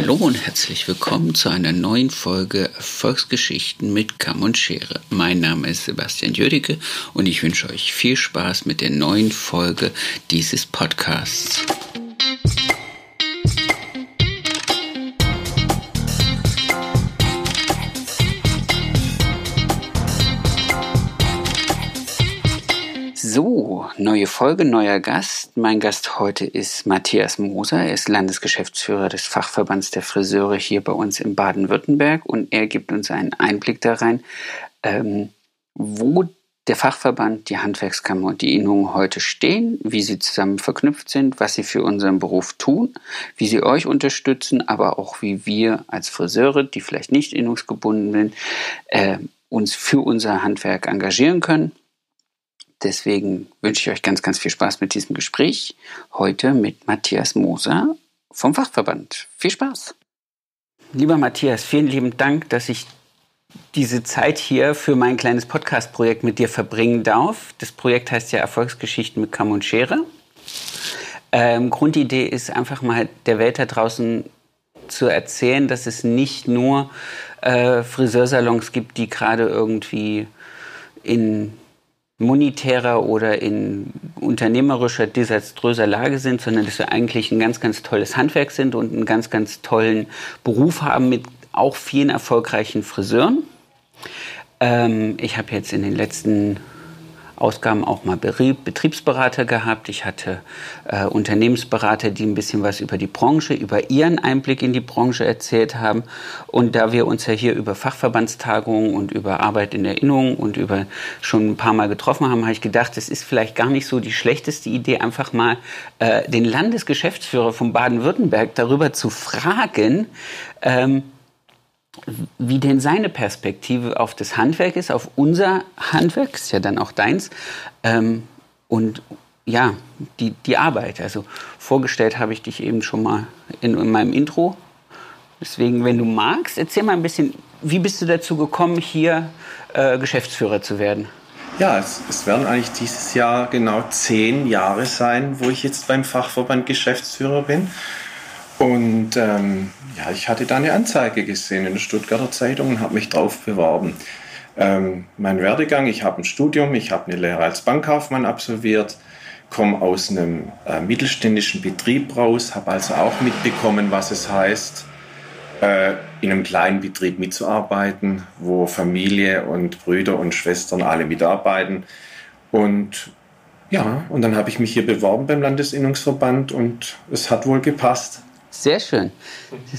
Hallo und herzlich willkommen zu einer neuen Folge Erfolgsgeschichten mit Kamm und Schere. Mein Name ist Sebastian Jödicke und ich wünsche euch viel Spaß mit der neuen Folge dieses Podcasts. Neue Folge, neuer Gast. Mein Gast heute ist Matthias Moser. Er ist Landesgeschäftsführer des Fachverbands der Friseure hier bei uns in Baden-Württemberg und er gibt uns einen Einblick da rein, ähm, wo der Fachverband, die Handwerkskammer und die Innungen heute stehen, wie sie zusammen verknüpft sind, was sie für unseren Beruf tun, wie sie euch unterstützen, aber auch wie wir als Friseure, die vielleicht nicht innungsgebunden sind, äh, uns für unser Handwerk engagieren können. Deswegen wünsche ich euch ganz, ganz viel Spaß mit diesem Gespräch. Heute mit Matthias Moser vom Fachverband. Viel Spaß! Lieber Matthias, vielen lieben Dank, dass ich diese Zeit hier für mein kleines Podcast-Projekt mit dir verbringen darf. Das Projekt heißt ja Erfolgsgeschichten mit Kamm und Schere. Ähm, Grundidee ist einfach mal der Welt da draußen zu erzählen, dass es nicht nur äh, Friseursalons gibt, die gerade irgendwie in monetärer oder in unternehmerischer, desaströser Lage sind, sondern dass wir eigentlich ein ganz, ganz tolles Handwerk sind und einen ganz, ganz tollen Beruf haben mit auch vielen erfolgreichen Friseuren. Ähm, ich habe jetzt in den letzten Ausgaben auch mal Betriebsberater gehabt. Ich hatte äh, Unternehmensberater, die ein bisschen was über die Branche, über ihren Einblick in die Branche erzählt haben. Und da wir uns ja hier über Fachverbandstagungen und über Arbeit in Erinnerung und über schon ein paar Mal getroffen haben, habe ich gedacht, es ist vielleicht gar nicht so die schlechteste Idee, einfach mal äh, den Landesgeschäftsführer von Baden-Württemberg darüber zu fragen, ähm, wie denn seine Perspektive auf das Handwerk ist, auf unser Handwerk, ist ja dann auch deins, ähm, und ja, die, die Arbeit. Also vorgestellt habe ich dich eben schon mal in, in meinem Intro. Deswegen, wenn du magst, erzähl mal ein bisschen, wie bist du dazu gekommen, hier äh, Geschäftsführer zu werden? Ja, es, es, werden eigentlich dieses Jahr genau zehn Jahre sein, wo ich jetzt beim Fachverband Geschäftsführer bin. Und ähm, ja, ich hatte da eine Anzeige gesehen in der Stuttgarter Zeitung und habe mich drauf beworben. Ähm, mein Werdegang, ich habe ein Studium, ich habe eine Lehre als Bankkaufmann absolviert, komme aus einem äh, mittelständischen Betrieb raus, habe also auch mitbekommen, was es heißt, äh, in einem kleinen Betrieb mitzuarbeiten, wo Familie und Brüder und Schwestern alle mitarbeiten. Und ja, und dann habe ich mich hier beworben beim Landesinnungsverband und es hat wohl gepasst. Sehr schön.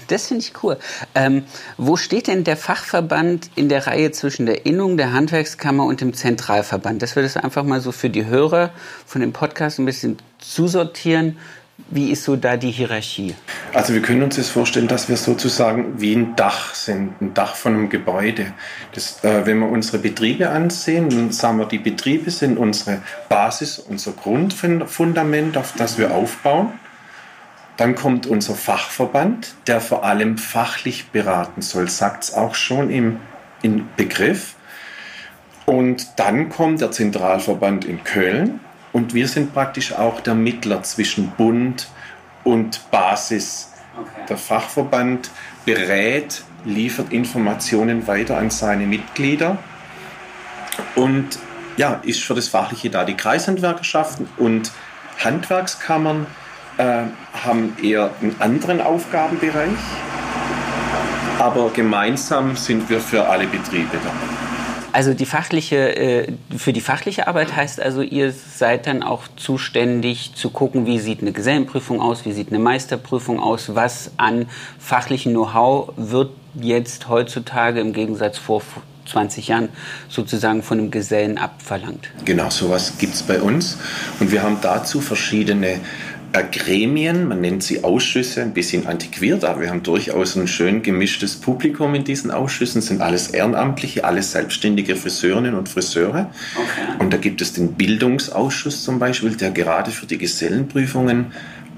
Das finde ich cool. Ähm, wo steht denn der Fachverband in der Reihe zwischen der Innung, der Handwerkskammer und dem Zentralverband? Das würde es einfach mal so für die Hörer von dem Podcast ein bisschen zusortieren. Wie ist so da die Hierarchie? Also wir können uns jetzt vorstellen, dass wir sozusagen wie ein Dach sind, ein Dach von einem Gebäude. Das, äh, wenn wir unsere Betriebe ansehen, dann sagen wir, die Betriebe sind unsere Basis, unser Grundfundament, auf das wir aufbauen. Dann kommt unser Fachverband, der vor allem fachlich beraten soll, sagt es auch schon im, im Begriff. Und dann kommt der Zentralverband in Köln und wir sind praktisch auch der Mittler zwischen Bund und Basis. Okay. Der Fachverband berät, liefert Informationen weiter an seine Mitglieder und ja, ist für das Fachliche da. Die Kreishandwerkerschaften und Handwerkskammern haben eher einen anderen Aufgabenbereich, aber gemeinsam sind wir für alle Betriebe da. Also die fachliche, äh, für die fachliche Arbeit heißt also, ihr seid dann auch zuständig zu gucken, wie sieht eine Gesellenprüfung aus, wie sieht eine Meisterprüfung aus, was an fachlichem Know-how wird jetzt heutzutage im Gegensatz vor 20 Jahren sozusagen von einem Gesellen abverlangt. Genau, sowas gibt es bei uns. Und wir haben dazu verschiedene Gremien, man nennt sie Ausschüsse, ein bisschen antiquiert, aber wir haben durchaus ein schön gemischtes Publikum in diesen Ausschüssen, sind alles Ehrenamtliche, alles selbstständige Friseurinnen und Friseure. Okay. Und da gibt es den Bildungsausschuss zum Beispiel, der gerade für die Gesellenprüfungen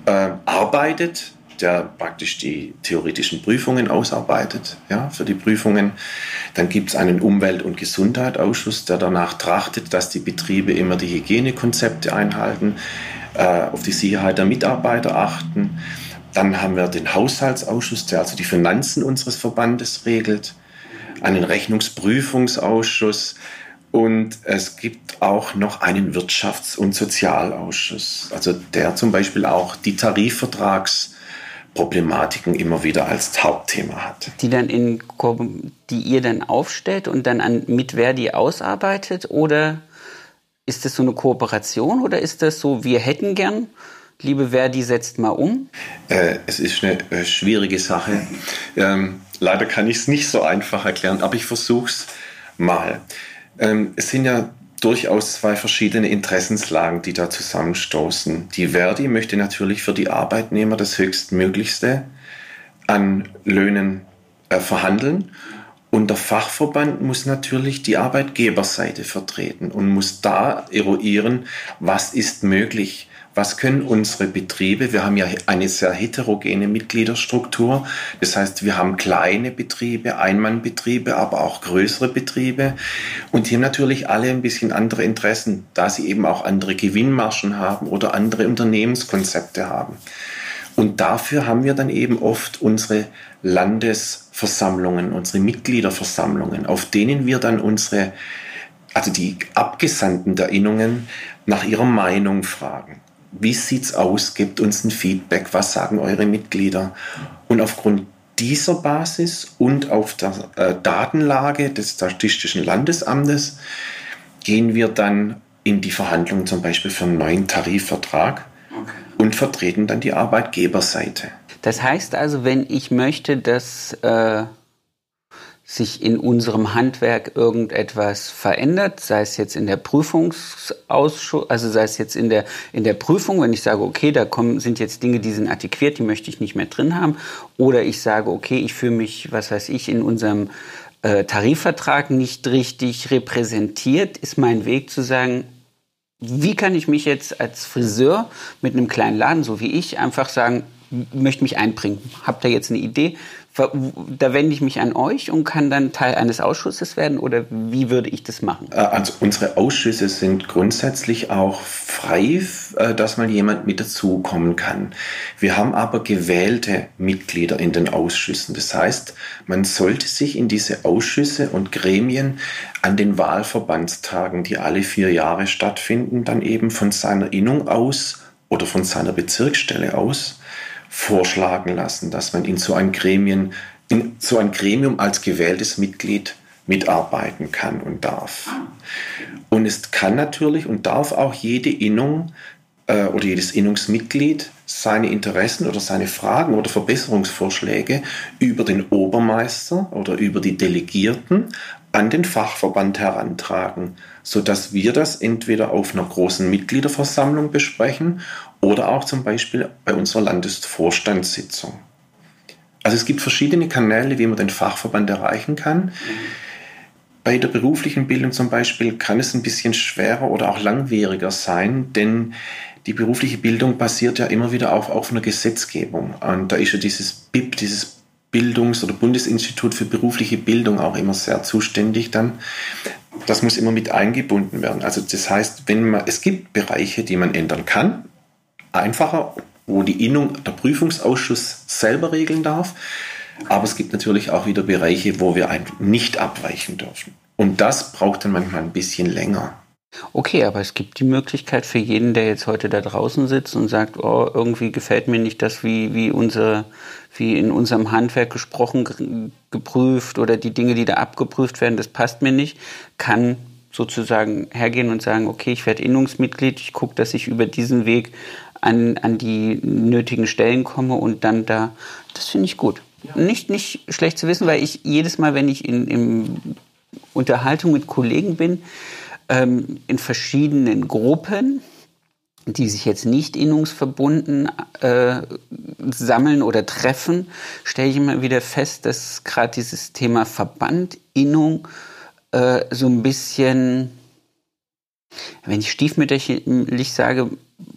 äh, arbeitet, der praktisch die theoretischen Prüfungen ausarbeitet, ja, für die Prüfungen. Dann gibt es einen Umwelt- und Gesundheitsausschuss, der danach trachtet, dass die Betriebe immer die Hygienekonzepte einhalten. Äh, auf die Sicherheit der Mitarbeiter achten. Dann haben wir den Haushaltsausschuss, der also die Finanzen unseres Verbandes regelt, einen Rechnungsprüfungsausschuss und es gibt auch noch einen Wirtschafts- und Sozialausschuss, also der zum Beispiel auch die Tarifvertragsproblematiken immer wieder als Hauptthema hat. Die dann in die ihr dann aufstellt und dann an mit Verdi ausarbeitet oder ist das so eine Kooperation oder ist das so, wir hätten gern Liebe Verdi, setzt mal um? Äh, es ist eine äh, schwierige Sache. Ähm, leider kann ich es nicht so einfach erklären, aber ich versuche es mal. Ähm, es sind ja durchaus zwei verschiedene Interessenslagen, die da zusammenstoßen. Die Verdi möchte natürlich für die Arbeitnehmer das Höchstmöglichste an Löhnen äh, verhandeln. Und der Fachverband muss natürlich die Arbeitgeberseite vertreten und muss da eruieren, was ist möglich? Was können unsere Betriebe, wir haben ja eine sehr heterogene Mitgliederstruktur, das heißt, wir haben kleine Betriebe, Einmannbetriebe, aber auch größere Betriebe. Und die haben natürlich alle ein bisschen andere Interessen, da sie eben auch andere Gewinnmargen haben oder andere Unternehmenskonzepte haben. Und dafür haben wir dann eben oft unsere Landesversammlungen, unsere Mitgliederversammlungen, auf denen wir dann unsere, also die Abgesandten der Innungen nach ihrer Meinung fragen wie sieht's aus? Gebt uns ein Feedback. Was sagen eure Mitglieder? Und aufgrund dieser Basis und auf der äh, Datenlage des Statistischen Landesamtes gehen wir dann in die Verhandlungen zum Beispiel für einen neuen Tarifvertrag okay. Und vertreten dann die Arbeitgeberseite. Das heißt also, wenn ich möchte, dass äh, sich in unserem Handwerk irgendetwas verändert, sei es jetzt in der Prüfungsausschuss, also sei es jetzt in der, in der Prüfung, wenn ich sage, okay, da kommen, sind jetzt Dinge, die sind antiquiert, die möchte ich nicht mehr drin haben, oder ich sage, okay, ich fühle mich, was weiß ich, in unserem äh, Tarifvertrag nicht richtig repräsentiert, ist mein Weg zu sagen, wie kann ich mich jetzt als Friseur mit einem kleinen Laden, so wie ich, einfach sagen, möchte mich einbringen. Habt ihr jetzt eine Idee? Da wende ich mich an euch und kann dann Teil eines Ausschusses werden oder wie würde ich das machen? Äh, also unsere Ausschüsse sind grundsätzlich auch frei, äh, dass mal jemand mit dazukommen kann. Wir haben aber gewählte Mitglieder in den Ausschüssen. Das heißt, man sollte sich in diese Ausschüsse und Gremien an den Wahlverbandstagen, die alle vier Jahre stattfinden, dann eben von seiner Innung aus oder von seiner Bezirksstelle aus vorschlagen lassen, dass man in so ein Gremien, in so ein Gremium als gewähltes Mitglied mitarbeiten kann und darf. Und es kann natürlich und darf auch jede Innung äh, oder jedes Innungsmitglied seine Interessen oder seine Fragen oder Verbesserungsvorschläge über den Obermeister oder über die Delegierten an den Fachverband herantragen, sodass wir das entweder auf einer großen Mitgliederversammlung besprechen oder auch zum Beispiel bei unserer Landesvorstandssitzung. Also es gibt verschiedene Kanäle, wie man den Fachverband erreichen kann. Bei der beruflichen Bildung zum Beispiel kann es ein bisschen schwerer oder auch langwieriger sein, denn die berufliche Bildung basiert ja immer wieder auf, auf einer Gesetzgebung. Und da ist ja dieses BIP, dieses Bildungs- oder Bundesinstitut für berufliche Bildung auch immer sehr zuständig dann. Das muss immer mit eingebunden werden. Also das heißt, wenn man, es gibt Bereiche, die man ändern kann, einfacher, wo die Innung der Prüfungsausschuss selber regeln darf. Aber es gibt natürlich auch wieder Bereiche, wo wir nicht abweichen dürfen. Und das braucht dann manchmal ein bisschen länger. Okay, aber es gibt die Möglichkeit für jeden, der jetzt heute da draußen sitzt und sagt, oh, irgendwie gefällt mir nicht das, wie, wie, unsere, wie in unserem Handwerk gesprochen, geprüft oder die Dinge, die da abgeprüft werden, das passt mir nicht, kann sozusagen hergehen und sagen, okay, ich werde Innungsmitglied, ich gucke, dass ich über diesen Weg an, an die nötigen Stellen komme und dann da, das finde ich gut. Ja. Nicht, nicht schlecht zu wissen, weil ich jedes Mal, wenn ich in, in Unterhaltung mit Kollegen bin, ähm, in verschiedenen Gruppen, die sich jetzt nicht innungsverbunden äh, sammeln oder treffen, stelle ich immer wieder fest, dass gerade dieses Thema Verband, Innung äh, so ein bisschen, wenn ich stiefmütterlich sage,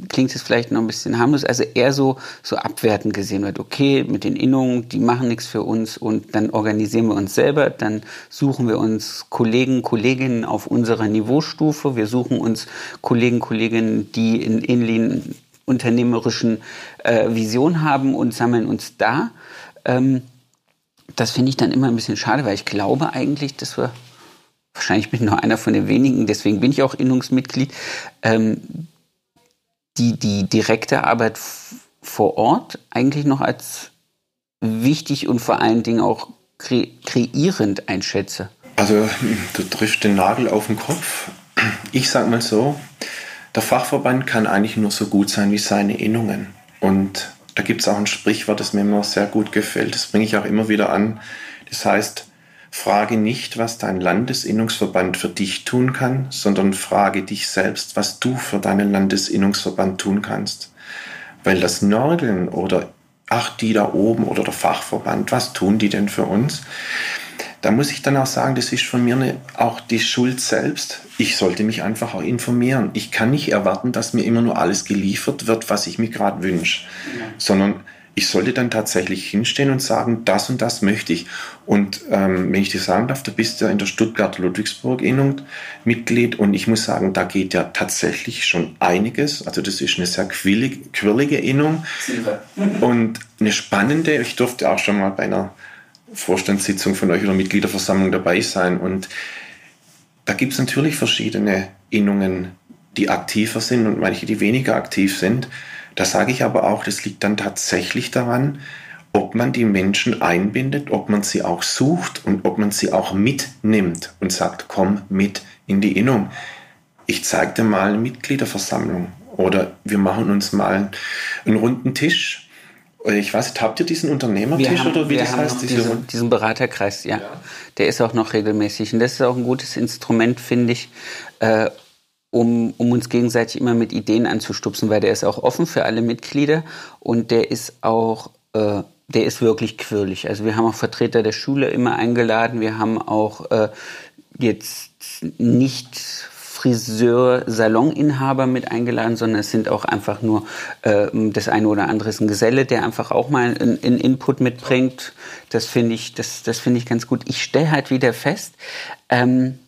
klingt es vielleicht noch ein bisschen harmlos, also eher so, so abwertend gesehen wird. Okay, mit den Innungen, die machen nichts für uns und dann organisieren wir uns selber, dann suchen wir uns Kollegen, Kolleginnen auf unserer Niveaustufe, wir suchen uns Kollegen, Kolleginnen, die in ähnlichen unternehmerischen äh, Vision haben und sammeln uns da. Ähm, das finde ich dann immer ein bisschen schade, weil ich glaube eigentlich, dass wir, wahrscheinlich bin ich noch einer von den wenigen, deswegen bin ich auch Innungsmitglied, ähm, die, die direkte Arbeit vor Ort eigentlich noch als wichtig und vor allen Dingen auch kre kreierend einschätze. Also du triffst den Nagel auf den Kopf. Ich sage mal so, der Fachverband kann eigentlich nur so gut sein wie seine Innungen. Und da gibt es auch ein Sprichwort, das mir immer sehr gut gefällt. Das bringe ich auch immer wieder an. Das heißt, frage nicht, was dein Landesinnungsverband für dich tun kann, sondern frage dich selbst, was du für deinen Landesinnungsverband tun kannst. Weil das Nörgeln oder ach, die da oben oder der Fachverband, was tun die denn für uns? Da muss ich dann auch sagen, das ist von mir eine, auch die Schuld selbst. Ich sollte mich einfach auch informieren. Ich kann nicht erwarten, dass mir immer nur alles geliefert wird, was ich mir gerade wünsche, sondern ich sollte dann tatsächlich hinstehen und sagen, das und das möchte ich. Und ähm, wenn ich dir sagen darf, du bist ja in der Stuttgarter Ludwigsburg-Innung Mitglied und ich muss sagen, da geht ja tatsächlich schon einiges. Also das ist eine sehr quirlige, quirlige Innung und eine spannende. Ich durfte auch schon mal bei einer Vorstandssitzung von euch oder Mitgliederversammlung dabei sein. Und da gibt es natürlich verschiedene Innungen, die aktiver sind und manche, die weniger aktiv sind. Da sage ich aber auch, das liegt dann tatsächlich daran, ob man die Menschen einbindet, ob man sie auch sucht und ob man sie auch mitnimmt und sagt, komm mit in die Innung. Ich zeige dir mal eine Mitgliederversammlung oder wir machen uns mal einen runden Tisch ich weiß nicht, habt ihr diesen Unternehmertisch haben, oder wie das heißt? Diesen, diesen, Beraterkreis, ja. ja. Der ist auch noch regelmäßig. Und das ist auch ein gutes Instrument, finde ich, äh, um, um uns gegenseitig immer mit Ideen anzustupsen, weil der ist auch offen für alle Mitglieder und der ist auch, äh, der ist wirklich quirlig. Also wir haben auch Vertreter der Schule immer eingeladen. Wir haben auch äh, jetzt nicht Friseur-Saloninhaber mit eingeladen, sondern es sind auch einfach nur äh, das eine oder andere ist ein Geselle, der einfach auch mal einen, einen Input mitbringt. Das finde ich, das, das finde ich ganz gut. Ich stelle halt wieder fest, ähm,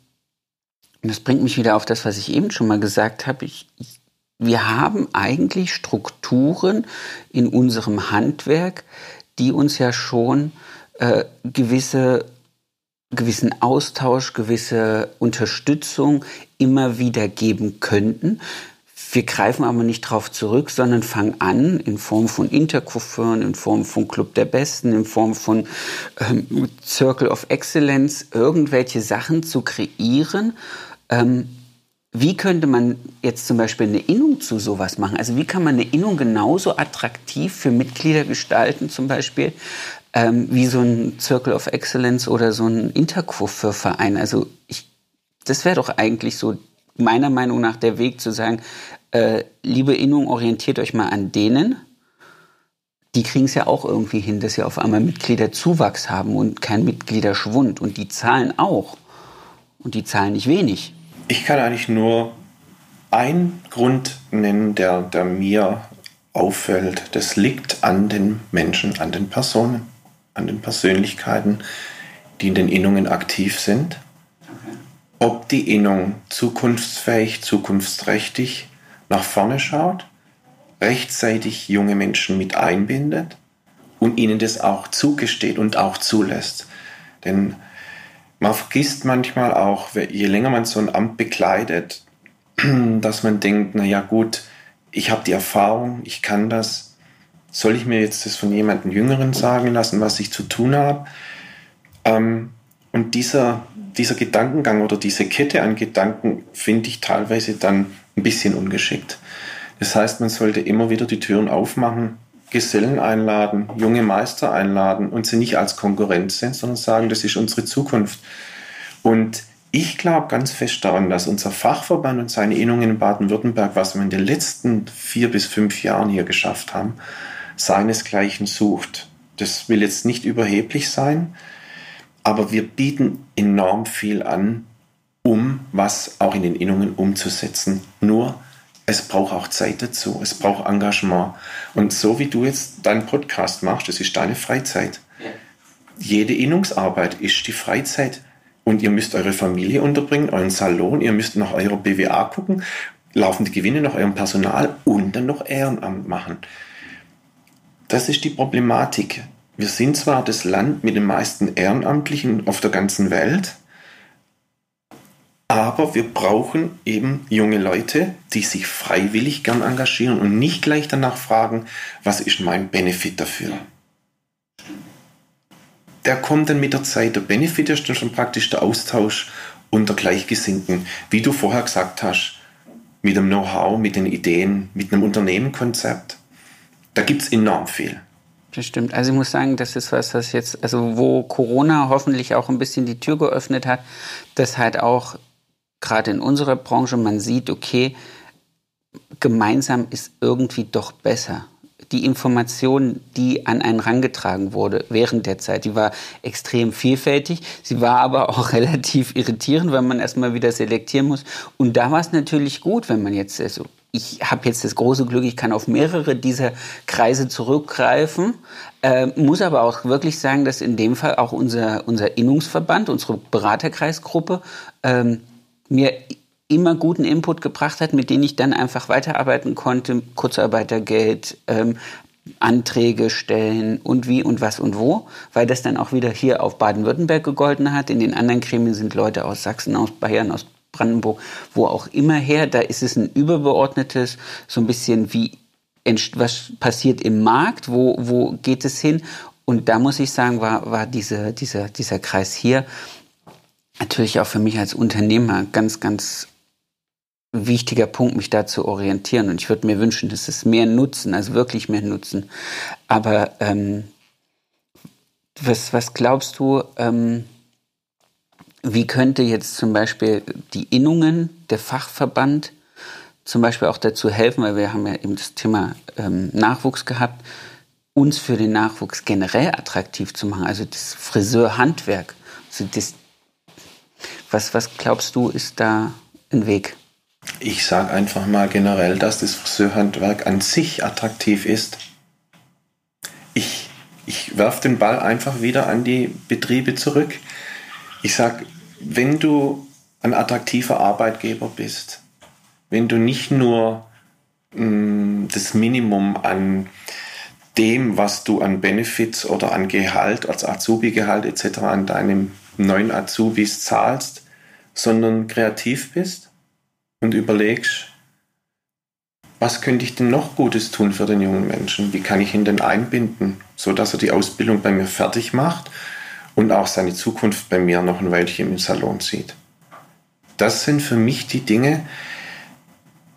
und das bringt mich wieder auf das, was ich eben schon mal gesagt habe. Ich, ich, wir haben eigentlich Strukturen in unserem Handwerk, die uns ja schon äh, gewisse gewissen Austausch, gewisse Unterstützung immer wieder geben könnten. Wir greifen aber nicht darauf zurück, sondern fangen an, in Form von Intercoiffeuren, in Form von Club der Besten, in Form von ähm, Circle of Excellence, irgendwelche Sachen zu kreieren. Ähm, wie könnte man jetzt zum Beispiel eine Innung zu sowas machen? Also wie kann man eine Innung genauso attraktiv für Mitglieder gestalten, zum Beispiel, ähm, wie so ein Circle of Excellence oder so ein Intercoiffeur-Verein? Also ich das wäre doch eigentlich so meiner Meinung nach der Weg zu sagen, äh, liebe Innung, orientiert euch mal an denen. Die kriegen es ja auch irgendwie hin, dass sie auf einmal Mitgliederzuwachs haben und kein Mitgliederschwund. Und die zahlen auch. Und die zahlen nicht wenig. Ich kann eigentlich nur einen Grund nennen, der, der mir auffällt. Das liegt an den Menschen, an den Personen, an den Persönlichkeiten, die in den Innungen aktiv sind ob die Innung zukunftsfähig, zukunftsträchtig nach vorne schaut, rechtzeitig junge Menschen mit einbindet und ihnen das auch zugesteht und auch zulässt. Denn man vergisst manchmal auch, je länger man so ein Amt bekleidet, dass man denkt, na ja gut, ich habe die Erfahrung, ich kann das. Soll ich mir jetzt das von jemandem Jüngeren sagen lassen, was ich zu tun habe? Ähm, und dieser dieser Gedankengang oder diese Kette an Gedanken finde ich teilweise dann ein bisschen ungeschickt. Das heißt, man sollte immer wieder die Türen aufmachen, Gesellen einladen, junge Meister einladen und sie nicht als Konkurrenz sehen, sondern sagen, das ist unsere Zukunft. Und ich glaube ganz fest daran, dass unser Fachverband und seine Innungen in Baden-Württemberg, was wir in den letzten vier bis fünf Jahren hier geschafft haben, seinesgleichen sucht. Das will jetzt nicht überheblich sein, aber wir bieten enorm viel an, um was auch in den Innungen umzusetzen. Nur es braucht auch Zeit dazu, es braucht Engagement. Und so wie du jetzt deinen Podcast machst, das ist deine Freizeit. Ja. Jede Innungsarbeit ist die Freizeit. Und ihr müsst eure Familie unterbringen, euren Salon, ihr müsst nach eurer BWA gucken. laufende Gewinne noch eurem Personal und dann noch Ehrenamt machen. Das ist die Problematik. Wir sind zwar das Land mit den meisten Ehrenamtlichen auf der ganzen Welt, aber wir brauchen eben junge Leute, die sich freiwillig gern engagieren und nicht gleich danach fragen, was ist mein Benefit dafür. Der kommt dann mit der Zeit. Der Benefit ist dann schon praktisch der Austausch unter Gleichgesinnten, wie du vorher gesagt hast, mit dem Know-how, mit den Ideen, mit einem Unternehmenkonzept. Da gibt es enorm viel. Das stimmt. Also ich muss sagen, das ist was, was jetzt, also wo Corona hoffentlich auch ein bisschen die Tür geöffnet hat, dass halt auch gerade in unserer Branche man sieht, okay, gemeinsam ist irgendwie doch besser. Die Information, die an einen rangetragen wurde während der Zeit, die war extrem vielfältig. Sie war aber auch relativ irritierend, weil man erstmal wieder selektieren muss. Und da war es natürlich gut, wenn man jetzt, also ich habe jetzt das große Glück, ich kann auf mehrere dieser Kreise zurückgreifen, äh, muss aber auch wirklich sagen, dass in dem Fall auch unser, unser Innungsverband, unsere Beraterkreisgruppe, ähm, mir immer guten Input gebracht hat, mit denen ich dann einfach weiterarbeiten konnte, Kurzarbeitergeld, ähm, Anträge stellen und wie und was und wo, weil das dann auch wieder hier auf Baden-Württemberg gegolten hat. In den anderen Gremien sind Leute aus Sachsen, aus Bayern, aus Brandenburg, wo auch immer her. Da ist es ein übergeordnetes, so ein bisschen wie was passiert im Markt, wo, wo geht es hin? Und da muss ich sagen, war, war diese, dieser, dieser Kreis hier natürlich auch für mich als Unternehmer ganz, ganz wichtiger Punkt, mich da zu orientieren. Und ich würde mir wünschen, dass es mehr nutzen, also wirklich mehr nutzen. Aber ähm, was, was glaubst du, ähm, wie könnte jetzt zum Beispiel die Innungen, der Fachverband, zum Beispiel auch dazu helfen, weil wir haben ja eben das Thema ähm, Nachwuchs gehabt, uns für den Nachwuchs generell attraktiv zu machen, also das Friseurhandwerk, also das, was, was glaubst du, ist da ein Weg? Ich sage einfach mal generell, dass das Friseurhandwerk an sich attraktiv ist. Ich, ich werfe den Ball einfach wieder an die Betriebe zurück. Ich sage, wenn du ein attraktiver Arbeitgeber bist, wenn du nicht nur mh, mm, das Minimum an dem, was du an Benefits oder an Gehalt, als Azubi-Gehalt etc. an deinem neuen Azubis zahlst, sondern kreativ bist und überlegst, was könnte ich denn noch Gutes tun für den jungen Menschen? Wie kann ich ihn denn einbinden, sodass er die Ausbildung bei mir fertig macht und auch seine Zukunft bei mir noch ein Weilchen im Salon sieht? Das sind für mich die Dinge,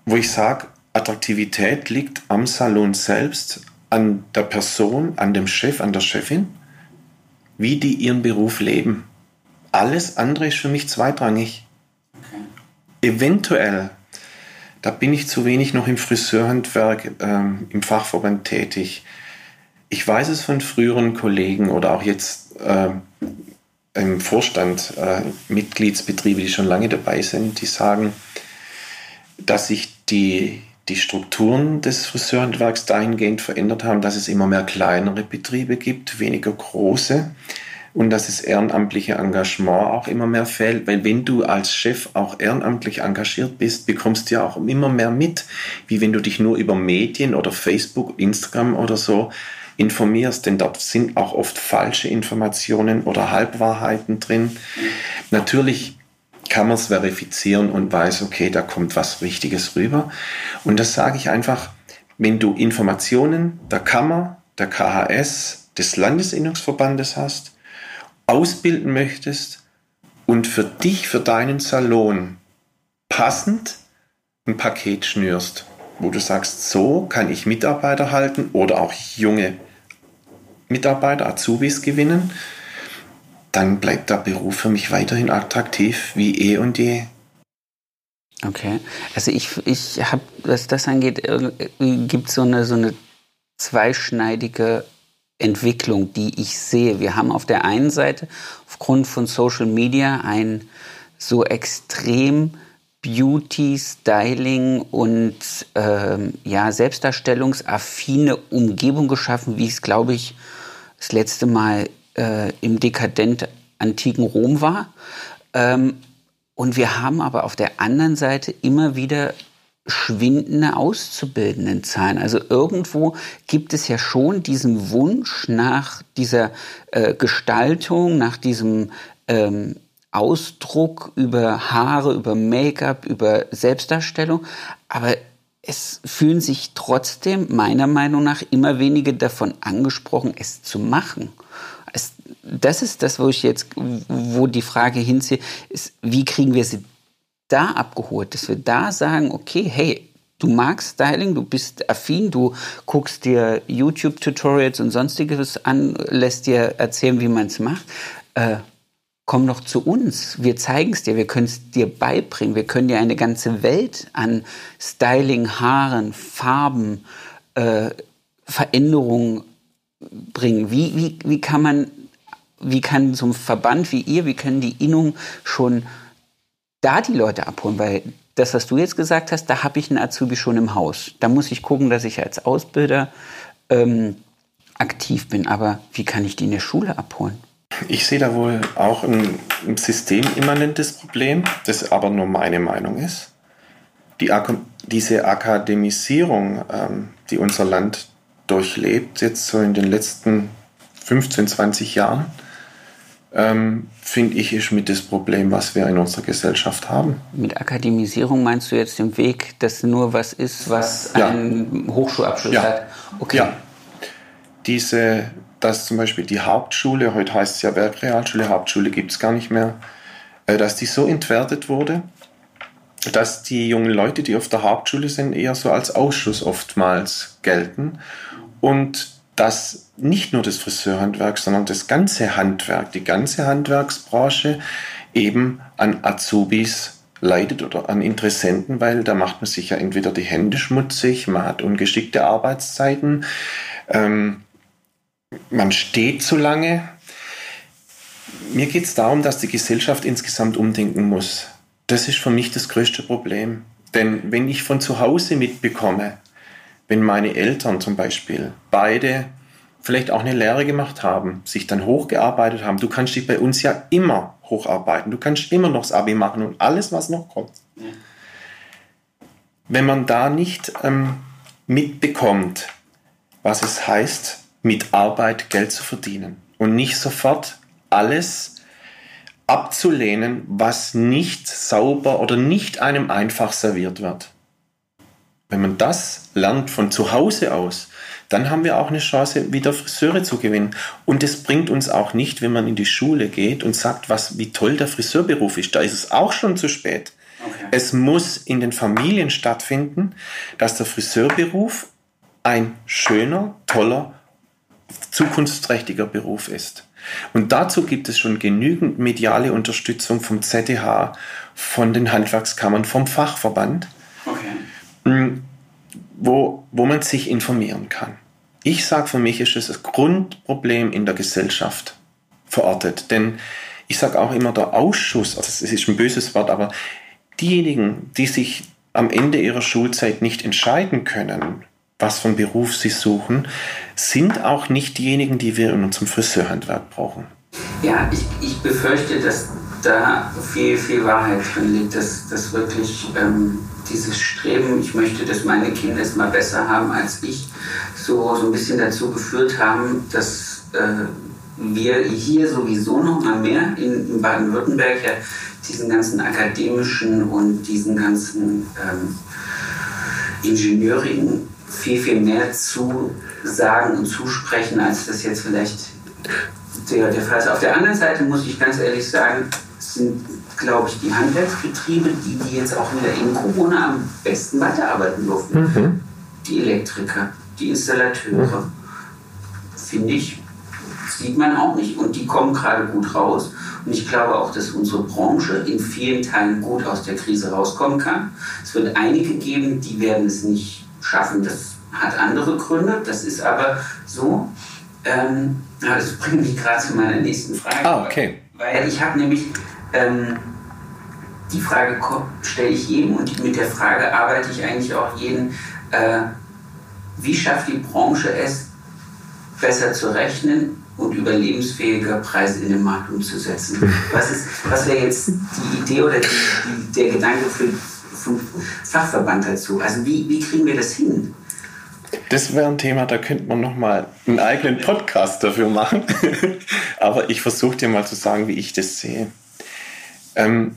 wo ich sage, Attraktivität liegt am Salon selbst, an der Person, an dem Chef, an der Chefin, wie die ihren Beruf leben. Alles andere ist für mich zweitrangig. Okay. Eventuell, da bin ich zu wenig noch im Friseurhandwerk, ähm, im Fachverband tätig. Ich weiß es von früheren Kollegen oder auch jetzt äh, im Vorstand, äh, Mitgliedsbetriebe, die schon lange dabei sind, die sagen, dass sich die, die Strukturen des Friseurhandwerks dahingehend verändert haben, dass es immer mehr kleinere Betriebe gibt, weniger große und dass das ehrenamtliche Engagement auch immer mehr fällt, weil wenn du als Chef auch ehrenamtlich engagiert bist, bekommst du ja auch immer mehr mit, wie wenn du dich nur über Medien oder Facebook, Instagram oder so informierst, denn dort sind auch oft falsche Informationen oder Halbwahrheiten drin. Natürlich kann man es verifizieren und weiß, okay, da kommt was Richtiges rüber. Und das sage ich einfach, wenn du Informationen der Kammer, der KHS, des Landesinnungsverbandes hast, ausbilden möchtest und für dich, für deinen Salon passend ein Paket schnürst, wo du sagst, so kann ich Mitarbeiter halten oder auch junge Mitarbeiter, Azubis gewinnen, dann bleibt der Beruf für mich weiterhin attraktiv wie eh und je. Okay, also ich, ich habe, was das angeht, gibt so eine so eine zweischneidige Entwicklung, die ich sehe. Wir haben auf der einen Seite aufgrund von Social Media ein so extrem Beauty, Styling und ähm, ja, selbstdarstellungsaffine Umgebung geschaffen, wie es, glaube ich, das letzte Mal äh, im dekadent antiken Rom war. Ähm, und wir haben aber auf der anderen Seite immer wieder schwindende Auszubildendenzahlen. Also irgendwo gibt es ja schon diesen Wunsch nach dieser äh, Gestaltung, nach diesem ähm, Ausdruck über Haare, über Make-up, über Selbstdarstellung. Aber es fühlen sich trotzdem meiner Meinung nach immer weniger davon angesprochen, es zu machen. Es, das ist das, wo ich jetzt, wo die Frage hinziehe, ist, wie kriegen wir sie da abgeholt, dass wir da sagen, okay, hey, du magst Styling, du bist affin, du guckst dir YouTube-Tutorials und sonstiges an, lässt dir erzählen, wie man es macht. Äh, komm doch zu uns. Wir zeigen es dir, wir können es dir beibringen. Wir können dir eine ganze Welt an Styling, Haaren, Farben, äh, Veränderungen bringen. Wie, wie, wie kann man, wie kann so ein Verband wie ihr, wie können die Innung schon da die Leute abholen, weil das, was du jetzt gesagt hast, da habe ich einen Azubi schon im Haus. Da muss ich gucken, dass ich als Ausbilder ähm, aktiv bin. Aber wie kann ich die in der Schule abholen? Ich sehe da wohl auch ein, ein systemimmanentes Problem, das aber nur meine Meinung ist. Die, diese Akademisierung, ähm, die unser Land durchlebt, jetzt so in den letzten 15, 20 Jahren, ähm, finde ich, ist mit das Problem, was wir in unserer Gesellschaft haben. Mit Akademisierung meinst du jetzt den Weg, dass nur was ist, was ja. einen Hochschulabschluss ja. hat? Okay. Ja. Diese, dass zum Beispiel die Hauptschule, heute heißt es ja Werkrealschule, Hauptschule gibt es gar nicht mehr, äh, dass die so entwertet wurde, dass die jungen Leute, die auf der Hauptschule sind, eher so als Ausschuss oftmals gelten und dass nicht nur das Friseurhandwerk, sondern das ganze Handwerk, die ganze Handwerksbranche eben an Azubis leidet oder an Interessenten, weil da macht man sich ja entweder die Hände schmutzig, man hat ungeschickte Arbeitszeiten, ähm, man steht zu lange. Mir geht es darum, dass die Gesellschaft insgesamt umdenken muss. Das ist für mich das größte Problem. Denn wenn ich von zu Hause mitbekomme, wenn meine Eltern zum Beispiel beide vielleicht auch eine Lehre gemacht haben, sich dann hochgearbeitet haben, du kannst dich bei uns ja immer hocharbeiten, du kannst immer noch das Abi machen und alles, was noch kommt. Ja. Wenn man da nicht ähm, mitbekommt, was es heißt, mit Arbeit Geld zu verdienen und nicht sofort alles abzulehnen, was nicht sauber oder nicht einem einfach serviert wird. Wenn man das lernt von zu Hause aus, dann haben wir auch eine Chance, wieder Friseure zu gewinnen. Und es bringt uns auch nicht, wenn man in die Schule geht und sagt, was, wie toll der Friseurberuf ist. Da ist es auch schon zu spät. Okay. Es muss in den Familien stattfinden, dass der Friseurberuf ein schöner, toller, zukunftsträchtiger Beruf ist. Und dazu gibt es schon genügend mediale Unterstützung vom ZDH, von den Handwerkskammern, vom Fachverband. Mm, wo, wo man sich informieren kann. Ich sage für mich, ist es das Grundproblem in der Gesellschaft verortet. Denn ich sage auch immer, der Ausschuss, also es ist ein böses Wort, aber diejenigen, die sich am Ende ihrer Schulzeit nicht entscheiden können, was für einen Beruf sie suchen, sind auch nicht diejenigen, die wir in unserem Friseurhandwerk brauchen. Ja, ich, ich befürchte, dass da viel, viel Wahrheit drin liegt, dass, dass wirklich ähm, dieses Streben, ich möchte, dass meine Kinder es mal besser haben als ich, so, so ein bisschen dazu geführt haben, dass äh, wir hier sowieso noch mal mehr in, in Baden-Württemberg ja diesen ganzen akademischen und diesen ganzen ähm, Ingenieurigen viel, viel mehr zu sagen und zusprechen, als das jetzt vielleicht der, der Fall ist. Auf der anderen Seite muss ich ganz ehrlich sagen, sind glaube ich, die Handwerksbetriebe, die, die jetzt auch wieder in Corona am besten weiterarbeiten durften. Mhm. Die Elektriker, die Installateure, mhm. finde ich, sieht man auch nicht. Und die kommen gerade gut raus. Und ich glaube auch, dass unsere Branche in vielen Teilen gut aus der Krise rauskommen kann. Es wird einige geben, die werden es nicht schaffen. Das hat andere Gründe. Das ist aber so. Ähm, das bringt mich gerade zu meiner nächsten Frage. Ah, okay. Weil ich habe nämlich ähm, die Frage stelle ich jedem und mit der Frage arbeite ich eigentlich auch jeden, äh, wie schafft die Branche es, besser zu rechnen und überlebensfähiger Preise in den Markt umzusetzen? Was, was wäre jetzt die Idee oder die, die, der Gedanke für, für vom Fachverband dazu. Also wie, wie kriegen wir das hin? Das wäre ein Thema, da könnte man nochmal einen eigenen Podcast dafür machen. Aber ich versuche dir mal zu sagen, wie ich das sehe. Ähm,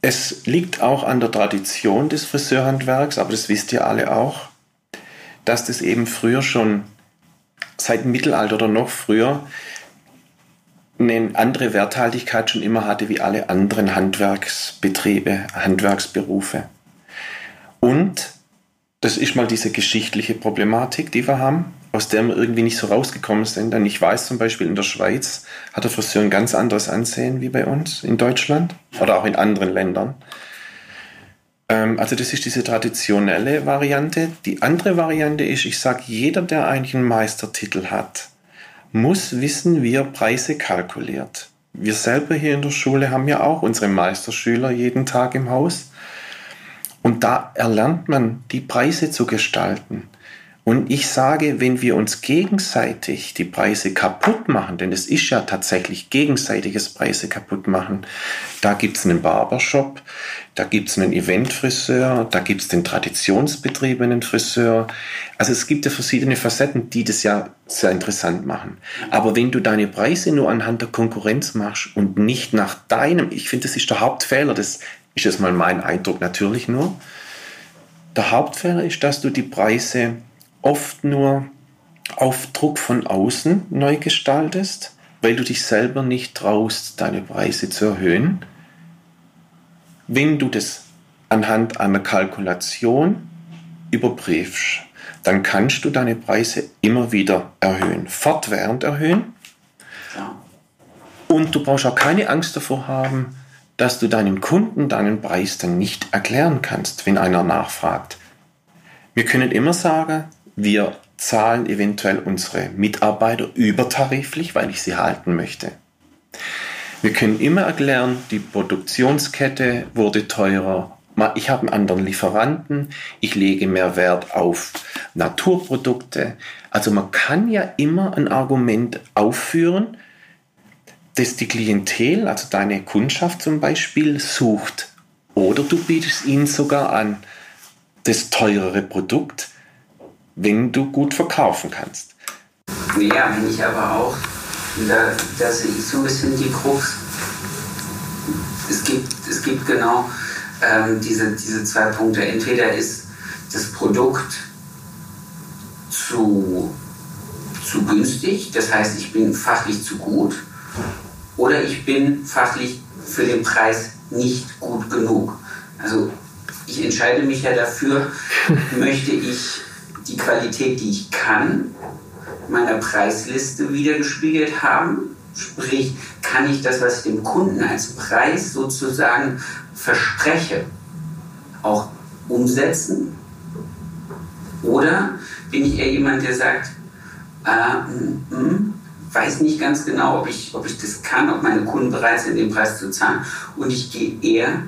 es liegt auch an der Tradition des Friseurhandwerks, aber das wisst ihr alle auch, dass das eben früher schon, seit dem Mittelalter oder noch früher, eine andere Werthaltigkeit schon immer hatte wie alle anderen Handwerksbetriebe, Handwerksberufe. Und das ist mal diese geschichtliche Problematik, die wir haben, aus der wir irgendwie nicht so rausgekommen sind. Denn ich weiß zum Beispiel, in der Schweiz hat der Friseur ein ganz anderes Ansehen wie bei uns in Deutschland oder auch in anderen Ländern. Ähm, also das ist diese traditionelle Variante. Die andere Variante ist, ich sage, jeder, der eigentlich einen Meistertitel hat, muss wissen, wie er Preise kalkuliert. Wir selber hier in der Schule haben ja auch unsere Meisterschüler jeden Tag im Haus. Und da erlernt man, die Preise zu gestalten. Und ich sage, wenn wir uns gegenseitig die Preise kaputt machen, denn es ist ja tatsächlich gegenseitiges Preise kaputt machen, da gibt es einen Barbershop, da gibt es einen Eventfriseur, da gibt es den traditionsbetriebenen Friseur. Also es gibt ja verschiedene Facetten, die das ja sehr interessant machen. Aber wenn du deine Preise nur anhand der Konkurrenz machst und nicht nach deinem, ich finde, das ist der Hauptfehler, das ist jetzt mal mein Eindruck natürlich nur. Der Hauptfehler ist, dass du die Preise oft nur auf Druck von außen neu gestaltest, weil du dich selber nicht traust, deine Preise zu erhöhen. Wenn du das anhand einer Kalkulation überprüfst, dann kannst du deine Preise immer wieder erhöhen, fortwährend erhöhen. Und du brauchst auch keine Angst davor haben, dass du deinen Kunden deinen Preis dann nicht erklären kannst, wenn einer nachfragt. Wir können immer sagen, wir zahlen eventuell unsere Mitarbeiter übertariflich, weil ich sie halten möchte. Wir können immer erklären, die Produktionskette wurde teurer, ich habe einen anderen Lieferanten, ich lege mehr Wert auf Naturprodukte. Also man kann ja immer ein Argument aufführen, das die Klientel, also deine Kundschaft zum Beispiel, sucht. Oder du bietest ihnen sogar an, das teurere Produkt, wenn du gut verkaufen kannst. Ja, wenn ich aber auch, da, da sehe ich so ein bisschen die Krux. Es gibt, es gibt genau ähm, diese, diese zwei Punkte. Entweder ist das Produkt zu, zu günstig, das heißt, ich bin fachlich zu gut oder ich bin fachlich für den Preis nicht gut genug. Also ich entscheide mich ja dafür, möchte ich die Qualität, die ich kann, meiner Preisliste wiedergespiegelt haben. Sprich, kann ich das, was ich dem Kunden als Preis sozusagen verspreche, auch umsetzen? Oder bin ich eher jemand, der sagt, äh, mm, mm, weiß nicht ganz genau, ob ich, ob ich das kann, ob meine Kunden bereit sind, den Preis zu zahlen. Und ich gehe eher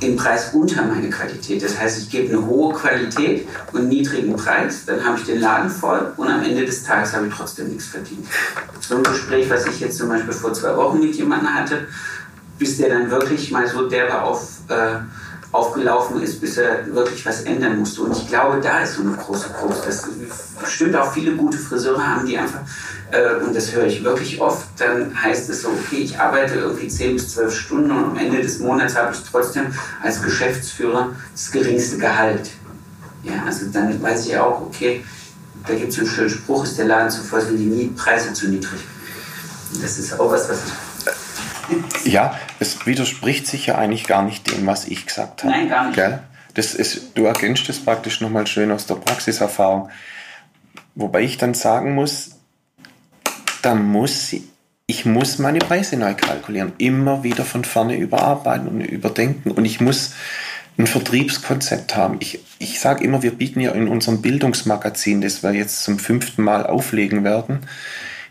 den Preis unter meine Qualität. Das heißt, ich gebe eine hohe Qualität und einen niedrigen Preis, dann habe ich den Laden voll und am Ende des Tages habe ich trotzdem nichts verdient. So ein Gespräch, was ich jetzt zum Beispiel vor zwei Wochen mit jemandem hatte, bis der dann wirklich mal so derbe auf, äh, aufgelaufen ist, bis er wirklich was ändern musste. Und ich glaube, da ist so eine große Krux. Das bestimmt auch viele gute Friseure haben, die einfach äh, und das höre ich wirklich oft, dann heißt es so, okay, ich arbeite irgendwie 10 bis 12 Stunden und am Ende des Monats habe ich trotzdem als Geschäftsführer das geringste Gehalt. Ja, also dann weiß ich auch, okay, da gibt es einen schönen Spruch, ist der Laden zu voll, sind die Preise zu niedrig. Das ist auch was, was ich ja, es widerspricht sich ja eigentlich gar nicht dem, was ich gesagt habe. Nein, gar nicht. Gell? Das ist, du ergänzt das praktisch nochmal schön aus der Praxiserfahrung. Wobei ich dann sagen muss, dann muss ich muss meine Preise neu kalkulieren, immer wieder von vorne überarbeiten und überdenken. Und ich muss ein Vertriebskonzept haben. Ich, ich sage immer, wir bieten ja in unserem Bildungsmagazin, das wir jetzt zum fünften Mal auflegen werden,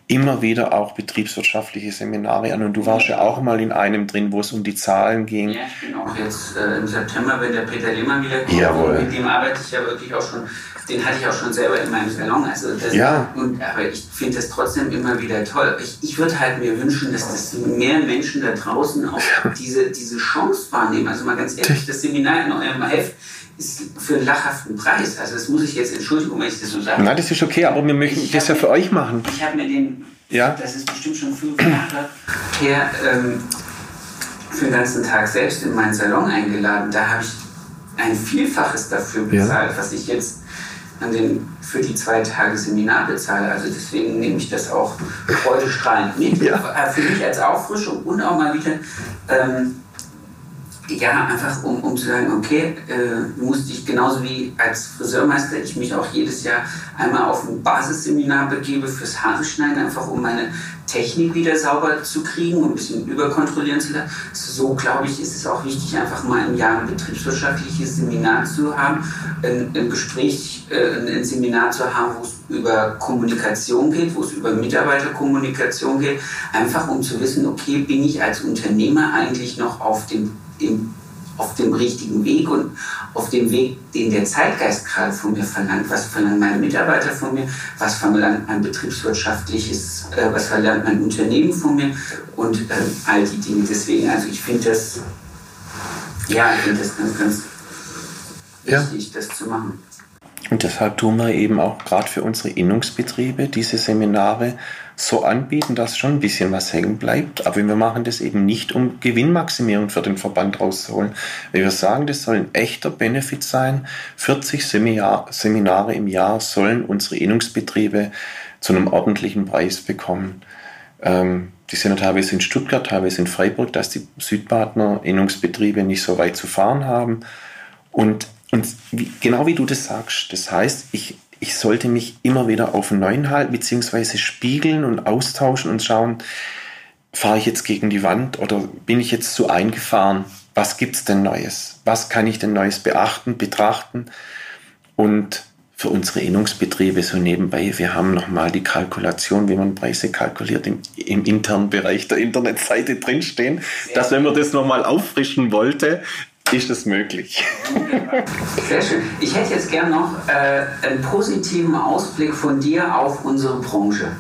immer wieder auch betriebswirtschaftliche Seminare an. Und du warst ja auch mal in einem drin, wo es um die Zahlen ging. Ja, ich bin auch jetzt äh, im September, wenn der Peter Lehmann wieder kommt. Jawohl. Mit dem arbeite ich ja wirklich auch schon, den hatte ich auch schon selber in meinem Salon. Also das, Ja. und, aber ich finde das trotzdem immer wieder toll. Ich, ich würde halt mir wünschen, dass das mehr Menschen da draußen auch diese, diese Chance wahrnehmen. Also mal ganz ehrlich, das Seminar in eurem Heft für einen lachhaften Preis. Also das muss ich jetzt, Entschuldigung, wenn ich das so sage. Nein, das ist okay, aber wir möchten Ich das ja für euch machen. Ich habe mir den, Ja. das ist bestimmt schon fünf Jahre her, ähm, für den ganzen Tag selbst in meinen Salon eingeladen. Da habe ich ein Vielfaches dafür Ja. bezahlt, was ich jetzt an den, für die zwei Tage Seminar bezahle. Also deswegen nehme ich das auch freudestrahlend mit. Ja. Äh, Für mich als Auffrischung und auch mal wieder ähm, ja, einfach um, um zu sagen, okay, äh, musste ich genauso wie als Friseurmeister ich mich auch jedes Jahr einmal auf ein Basisseminar begebe fürs Haare schneiden, einfach um meine Technik wieder sauber zu kriegen und ein bisschen überkontrollieren zu lassen. So glaube ich, ist es auch wichtig, einfach mal im Jahr ein betriebswirtschaftliches Seminar zu haben, ein, ein Gespräch, äh, ein Seminar zu haben, wo es über Kommunikation geht, wo es über Mitarbeiterkommunikation geht, einfach um zu wissen, okay, bin ich als Unternehmer eigentlich noch auf dem im, auf dem richtigen Weg und auf dem Weg, den der Zeitgeist gerade von mir verlangt. Was verlangen meine Mitarbeiter von mir? Was verlangt mein betriebswirtschaftliches, äh, was verlangt mein Unternehmen von mir? Und äh, all die Dinge. Deswegen, also ich finde das, ja, ich finde das ganz, ganz Ja. wichtig, das zu machen. Und deshalb tun wir eben auch gerade für unsere Innungsbetriebe diese Seminare so anbieten, dass schon ein bisschen was hängen bleibt. Aber wir machen das eben nicht, um Gewinnmaximierung für den Verband rauszuholen. Wir sagen, das soll ein echter Benefit sein. 40 Seminar Seminare im Jahr sollen unsere Innungsbetriebe zu einem ordentlichen Preis bekommen. Ähm, die sind ja teilweise in Stuttgart, teilweise in Freiburg, dass die Südbadner Innungsbetriebe nicht so weit zu fahren haben. Und, und wie, genau wie du das sagst, das heißt, ich, ich sollte mich immer wieder auf den Neuen halten, beziehungsweise spiegeln und austauschen und schauen, fahre ich jetzt gegen die Wand oder bin ich jetzt zu eingefahren? Was gibt's denn Neues? Was kann ich denn Neues beachten, betrachten? Und für unsere Innungsbetriebe so nebenbei, wir haben nochmal die Kalkulation, wie man Preise kalkuliert, im, im internen Bereich der Internetseite drinstehen, dass wenn man das nochmal auffrischen wollte, ist es möglich. Sehr schön. Ich hätte jetzt gern noch äh, einen positiven Ausblick von dir auf unsere Branche.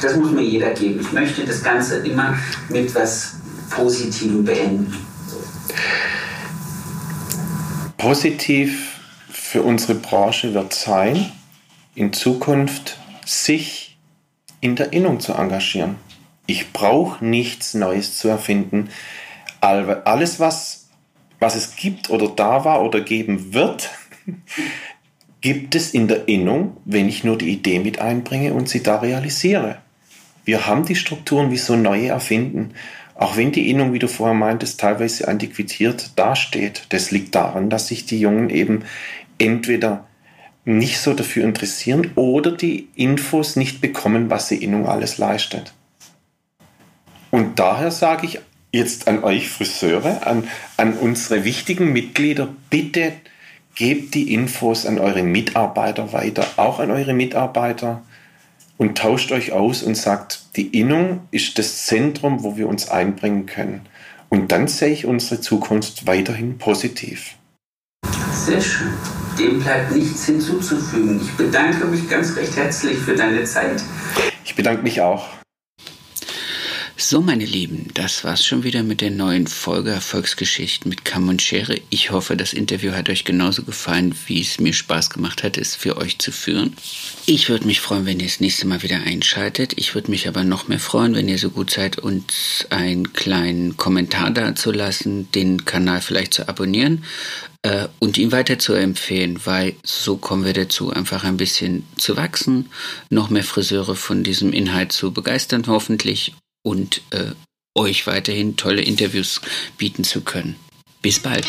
Das muss mir jeder geben. Ich möchte das Ganze immer mit was Positivem beenden. Positiv für unsere Branche wird sein, in Zukunft sich in der Innung zu engagieren. Ich brauche nichts Neues zu erfinden. All- Alles, was, was es gibt oder da war oder geben wird, gibt es in der Innung, wenn ich nur die Idee mit einbringe und sie da realisiere. Wir haben die Strukturen, wie so neue erfinden. Auch wenn die Innung, wie du vorher meintest, teilweise antiquiert dasteht. Das liegt daran, dass sich die Jungen eben entweder nicht so dafür interessieren oder die Infos nicht bekommen, was die Innung alles leistet. Und daher sage ich jetzt an euch Friseure, an, an unsere wichtigen Mitglieder, bitte gebt die Infos an eure Mitarbeiter weiter, auch an eure Mitarbeiter und tauscht euch aus und sagt, die Innung ist das Zentrum, wo wir uns einbringen können. Und dann sehe ich unsere Zukunft weiterhin positiv. Sehr schön. Dem bleibt nichts hinzuzufügen. Ich bedanke mich ganz recht herzlich für deine Zeit. Ich bedanke mich auch. So, meine Lieben, das war's schon wieder mit der neuen Folge Erfolgsgeschichten mit Kamm und Schere. Ich hoffe, das Interview hat euch genauso gefallen, wie es mir Spaß gemacht hat, es für euch zu führen. Ich würde mich freuen, wenn ihr das nächste Mal wieder einschaltet. Ich würde mich aber noch mehr freuen, wenn ihr so gut seid, uns einen kleinen Kommentar dazulassen, den Kanal vielleicht zu abonnieren äh, und ihn weiter zu empfehlen, weil so kommen wir dazu, einfach ein bisschen zu wachsen, noch mehr Friseure von diesem Inhalt zu begeistern, hoffentlich und äh, euch weiterhin tolle Interviews bieten zu können. Bis bald.